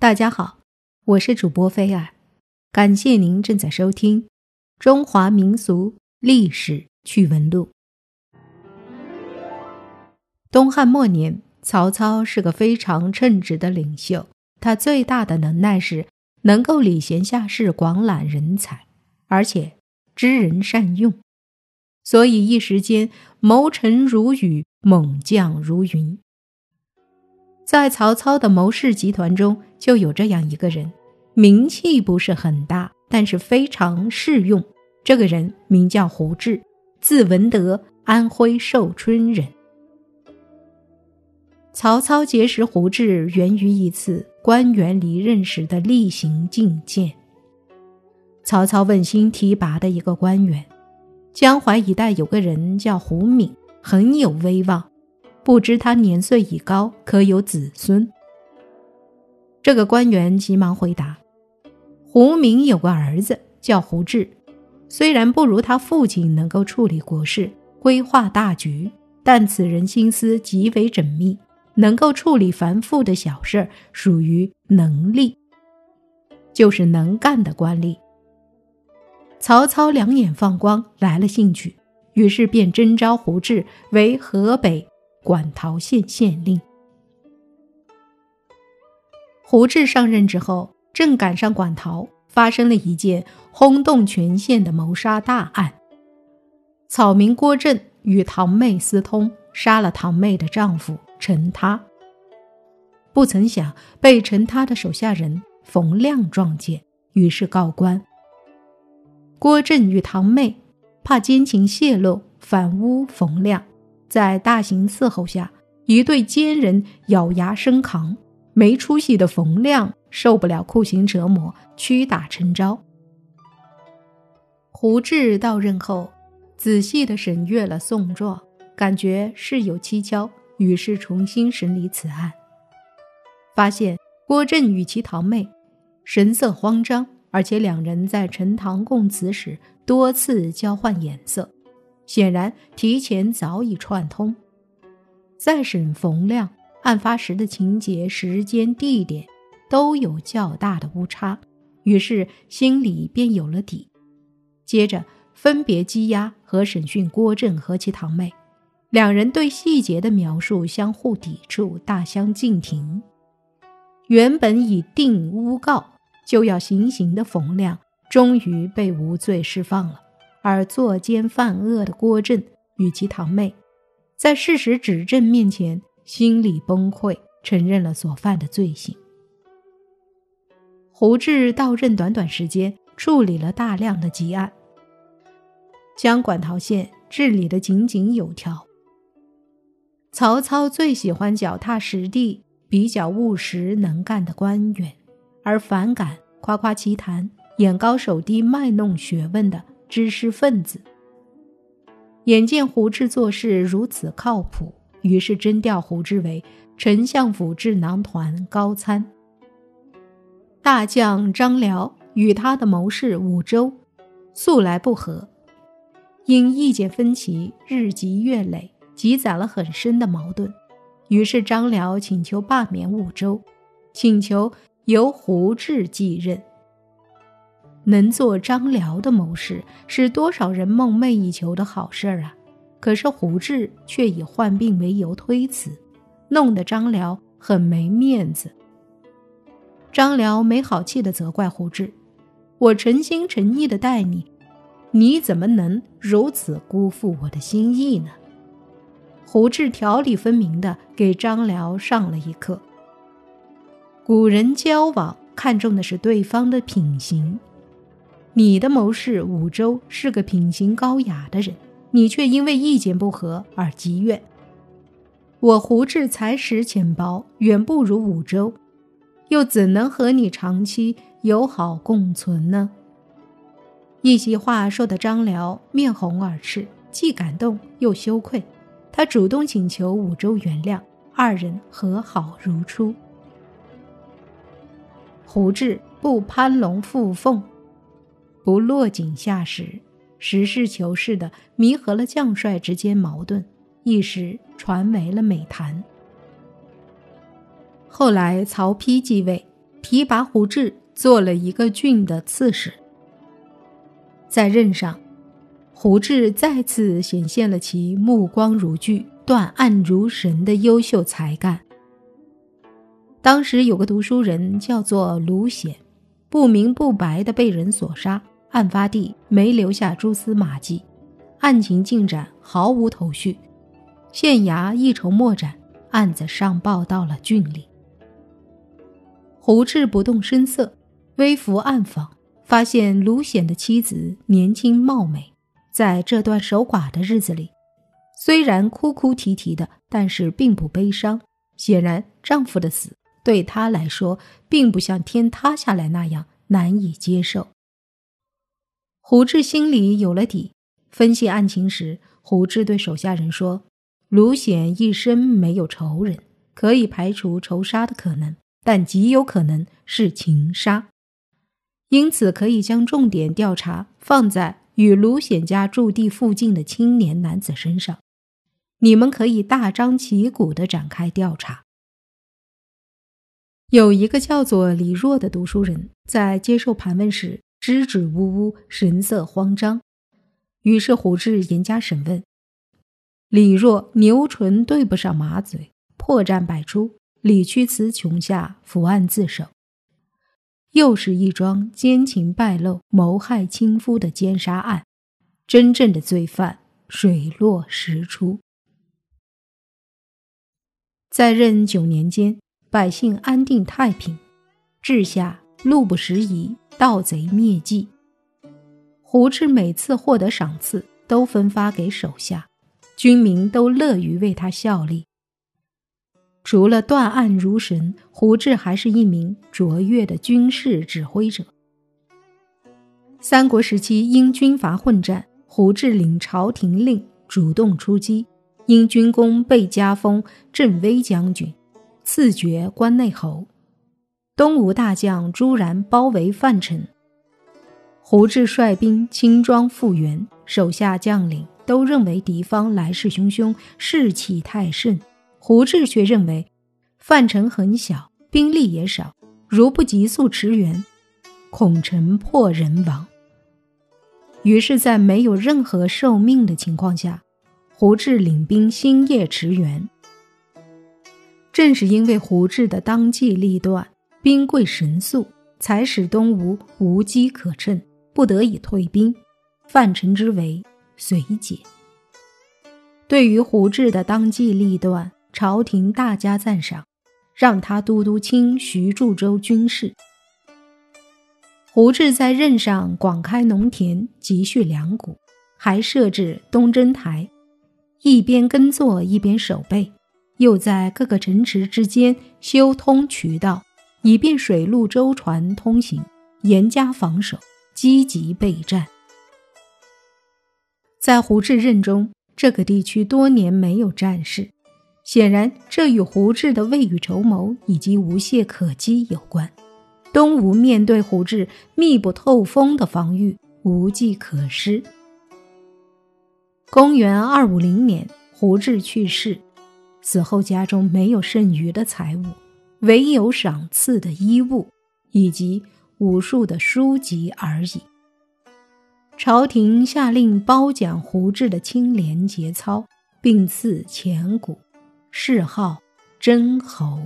大家好，我是主播菲尔，感谢您正在收听《中华民俗历史趣闻录》。东汉末年，曹操是个非常称职的领袖，他最大的能耐是能够礼贤下士、广揽人才，而且知人善用，所以一时间谋臣如雨，猛将如云。在曹操的谋士集团中，就有这样一个人，名气不是很大，但是非常适用。这个人名叫胡志，字文德，安徽寿春人。曹操结识胡志，源于一次官员离任时的例行觐见。曹操问新提拔的一个官员，江淮一带有个人叫胡敏，很有威望。不知他年岁已高，可有子孙？这个官员急忙回答：“胡明有个儿子叫胡志，虽然不如他父亲能够处理国事、规划大局，但此人心思极为缜密，能够处理繁复的小事，属于能力，就是能干的官吏。”曹操两眼放光，来了兴趣，于是便征召胡志为河北。馆陶县县令胡志上任之后，正赶上馆陶发生了一件轰动全县的谋杀大案。草民郭振与堂妹私通，杀了堂妹的丈夫陈他。不曾想被陈他的手下人冯亮撞见，于是告官。郭振与堂妹怕奸情泄露，反诬冯亮。在大刑伺候下，一对奸人咬牙生扛。没出息的冯亮受不了酷刑折磨，屈打成招。胡志到任后，仔细地审阅了讼状，感觉事有蹊跷，于是重新审理此案，发现郭振与其堂妹神色慌张，而且两人在陈堂供词时多次交换眼色。显然，提前早已串通。再审冯亮，案发时的情节、时间、地点都有较大的误差，于是心里便有了底。接着分别羁押和审讯郭振和其堂妹，两人对细节的描述相互抵触，大相径庭。原本已定诬告就要行刑的冯亮，终于被无罪释放了。而作奸犯恶的郭振与其堂妹，在事实指证面前，心理崩溃，承认了所犯的罪行。胡志到任短短时间，处理了大量的积案，将馆陶县治理得井井有条。曹操最喜欢脚踏实地、比较务实能干的官员，而反感夸夸其谈、眼高手低、卖弄学问的。知识分子眼见胡志做事如此靠谱，于是征调胡志为丞相府智囊团高参。大将张辽与他的谋士武周素来不和，因意见分歧日积月累，积攒了很深的矛盾。于是张辽请求罢免武周，请求由胡志继任。能做张辽的谋士，是多少人梦寐以求的好事儿啊！可是胡志却以患病为由推辞，弄得张辽很没面子。张辽没好气地责怪胡志：“我诚心诚意地待你，你怎么能如此辜负我的心意呢？”胡志条理分明地给张辽上了一课：古人交往看重的是对方的品行。你的谋士武周是个品行高雅的人，你却因为意见不合而积怨。我胡志才识浅薄，远不如武周，又怎能和你长期友好共存呢？一席话说的张辽面红耳赤，既感动又羞愧。他主动请求武周原谅，二人和好如初。胡志不攀龙附凤。不落井下石，实事求是的弥合了将帅之间矛盾，一时传为了美谈。后来曹丕继位，提拔胡志做了一个郡的刺史。在任上，胡志再次显现了其目光如炬、断案如神的优秀才干。当时有个读书人叫做卢显，不明不白的被人所杀，案发地没留下蛛丝马迹，案情进展毫无头绪，县衙一筹莫展，案子上报到了郡里。胡志不动声色，微服暗访，发现卢显的妻子年轻貌美，在这段守寡的日子里，虽然哭哭啼啼的，但是并不悲伤，显然丈夫的死。对她来说，并不像天塌下来那样难以接受。胡志心里有了底，分析案情时，胡志对手下人说：“卢显一生没有仇人，可以排除仇杀的可能，但极有可能是情杀，因此可以将重点调查放在与卢显家驻地附近的青年男子身上。你们可以大张旗鼓地展开调查。”有一个叫做李若的读书人，在接受盘问时支支吾吾，神色慌张。于是胡志严加审问，李若牛唇对不上马嘴，破绽百出。李屈词穷下，伏案自首。又是一桩奸情败露、谋害亲夫的奸杀案，真正的罪犯水落石出。在任九年间。百姓安定太平，治下路不拾遗，盗贼灭迹。胡志每次获得赏赐，都分发给手下，军民都乐于为他效力。除了断案如神，胡志还是一名卓越的军事指挥者。三国时期，因军阀混战，胡志领朝廷令，主动出击，因军功被加封镇威将军。赐爵关内侯，东吴大将朱然包围范城，胡志率兵轻装复原，手下将领都认为敌方来势汹汹，士气太盛。胡志却认为范城很小，兵力也少，如不急速驰援，恐城破人亡。于是，在没有任何受命的情况下，胡志领兵星夜驰援。正是因为胡志的当机立断、兵贵神速，才使东吴无机可乘，不得已退兵，范成之围遂解。对于胡志的当机立断，朝廷大加赞赏，让他都督清徐祝州军事。胡志在任上广开农田，积蓄粮谷，还设置东征台，一边耕作一边守备。又在各个城池之间修通渠道，以便水陆舟船通行，严加防守，积极备战。在胡志任中，这个地区多年没有战事，显然这与胡志的未雨绸缪以及无懈可击有关。东吴面对胡志密不透风的防御，无计可施。公元二五零年，胡志去世。死后家中没有剩余的财物，唯有赏赐的衣物以及武术的书籍而已。朝廷下令褒奖胡志的清廉节操，并赐钱谷，谥号真侯。